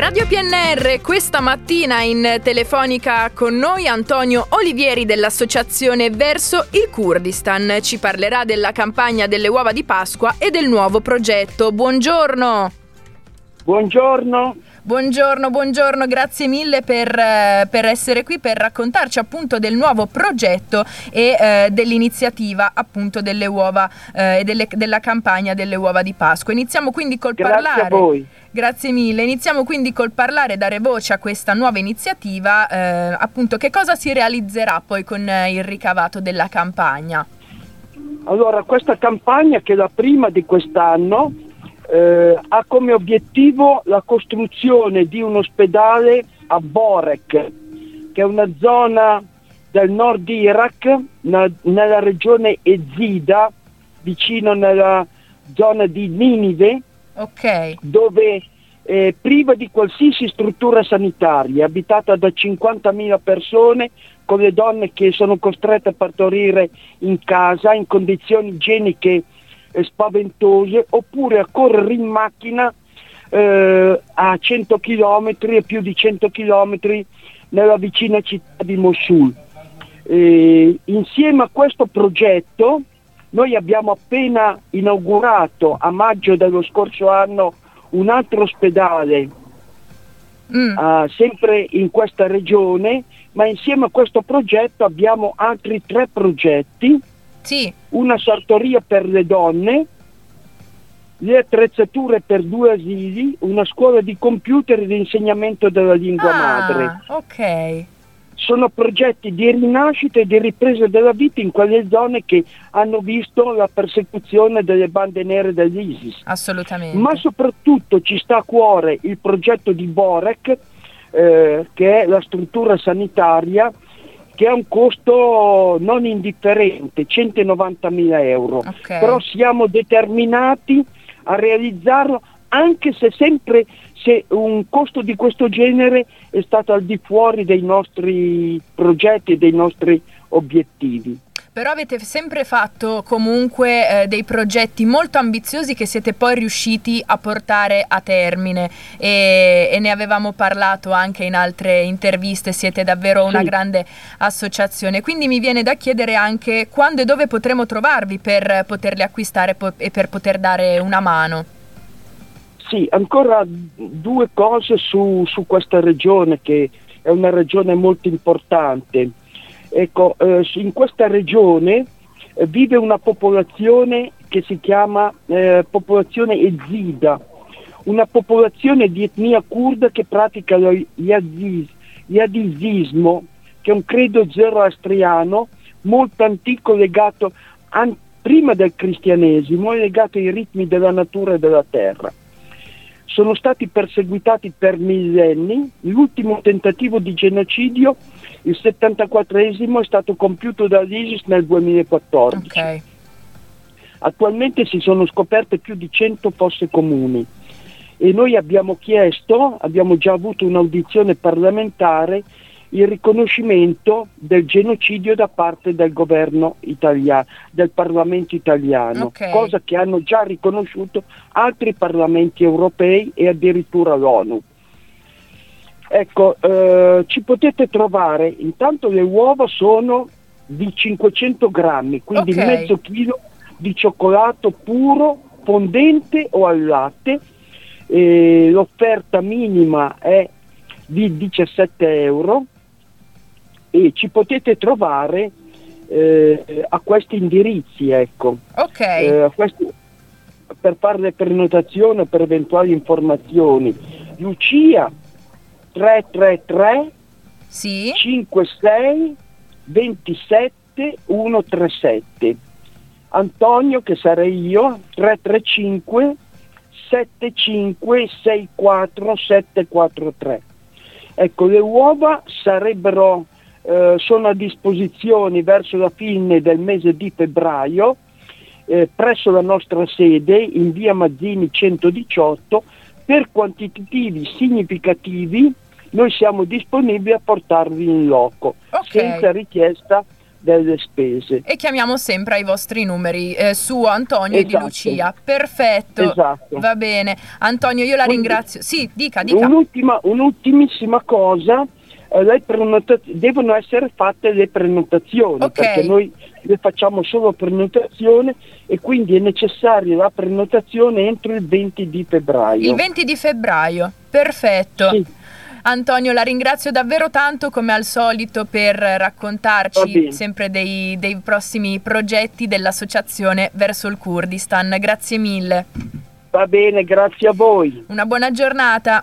Radio PNR, questa mattina in telefonica con noi Antonio Olivieri dell'associazione Verso il Kurdistan. Ci parlerà della campagna delle uova di Pasqua e del nuovo progetto. Buongiorno. Buongiorno. Buongiorno, buongiorno, grazie mille per, eh, per, essere qui per raccontarci appunto del nuovo progetto e eh, dell'iniziativa appunto delle uova eh, e delle, della campagna delle uova di Pasqua. Iniziamo quindi col grazie parlare. A voi. Grazie mille. Iniziamo quindi col parlare, dare voce a questa nuova iniziativa, eh, appunto che cosa si realizzerà poi con eh, il ricavato della campagna? Allora, questa campagna che è la prima di quest'anno eh, ha come obiettivo la costruzione di un ospedale a Borek, che è una zona del nord Iraq, na, nella regione Ezida, vicino nella zona di Ninive, okay. dove eh, priva di qualsiasi struttura sanitaria, abitata da 50.000 persone, con le donne che sono costrette a partorire in casa in condizioni igieniche spaventose oppure a correre in macchina eh, a 100 km e più di 100 km nella vicina città di Mosul. Eh, insieme a questo progetto noi abbiamo appena inaugurato a maggio dello scorso anno un altro ospedale mm. uh, sempre in questa regione, ma insieme a questo progetto abbiamo altri tre progetti sì. una sartoria per le donne, le attrezzature per due asili, una scuola di computer e di insegnamento della lingua ah, madre. Ok. Sono progetti di rinascita e di ripresa della vita in quelle zone che hanno visto la persecuzione delle bande nere dell'ISIS. Assolutamente. Ma soprattutto ci sta a cuore il progetto di Borek, eh, che è la struttura sanitaria che ha un costo non indifferente, 190 mila euro, okay. però siamo determinati a realizzarlo anche se sempre se un costo di questo genere è stato al di fuori dei nostri progetti e dei nostri obiettivi però avete sempre fatto comunque eh, dei progetti molto ambiziosi che siete poi riusciti a portare a termine e, e ne avevamo parlato anche in altre interviste, siete davvero una sì. grande associazione, quindi mi viene da chiedere anche quando e dove potremo trovarvi per poterli acquistare po- e per poter dare una mano. Sì, ancora due cose su, su questa regione che è una regione molto importante. Ecco, eh, in questa regione eh, vive una popolazione che si chiama eh, popolazione ezida, una popolazione di etnia kurda che pratica lo yadisismo, che è un credo zoroastriano molto antico legato an- prima del cristianesimo, è legato ai ritmi della natura e della terra. Sono stati perseguitati per millenni, l'ultimo tentativo di genocidio, il 74esimo, è stato compiuto dall'ISIS nel 2014. Okay. Attualmente si sono scoperte più di 100 fosse comuni e noi abbiamo chiesto, abbiamo già avuto un'audizione parlamentare il riconoscimento del genocidio da parte del governo italiano, del Parlamento italiano, okay. cosa che hanno già riconosciuto altri parlamenti europei e addirittura l'ONU. Ecco, eh, ci potete trovare, intanto le uova sono di 500 grammi, quindi okay. mezzo chilo di cioccolato puro, fondente o al latte. Eh, l'offerta minima è di 17 euro e ci potete trovare eh, a questi indirizzi, ecco. Ok. Eh, questi, per fare le prenotazioni o per eventuali informazioni. Lucia 333 sì. 56 27 137. Antonio, che sarei io, 335 75 64 743. Ecco, le uova sarebbero eh, sono a disposizione verso la fine del mese di febbraio eh, presso la nostra sede in via Mazzini 118 per quantitativi significativi noi siamo disponibili a portarvi in loco okay. senza richiesta delle spese. E chiamiamo sempre ai vostri numeri, eh, su Antonio esatto. e di. Lucia. Perfetto. Esatto. Va bene. Antonio, io la Quindi, ringrazio. Sì, dica, dica. Un'ultima, un'ultimissima cosa. Eh, prenota- devono essere fatte le prenotazioni okay. perché noi le facciamo solo prenotazione e quindi è necessaria la prenotazione entro il 20 di febbraio. Il 20 di febbraio, perfetto. Sì. Antonio, la ringrazio davvero tanto come al solito per raccontarci sempre dei, dei prossimi progetti dell'associazione verso il Kurdistan. Grazie mille. Va bene, grazie a voi. Una buona giornata.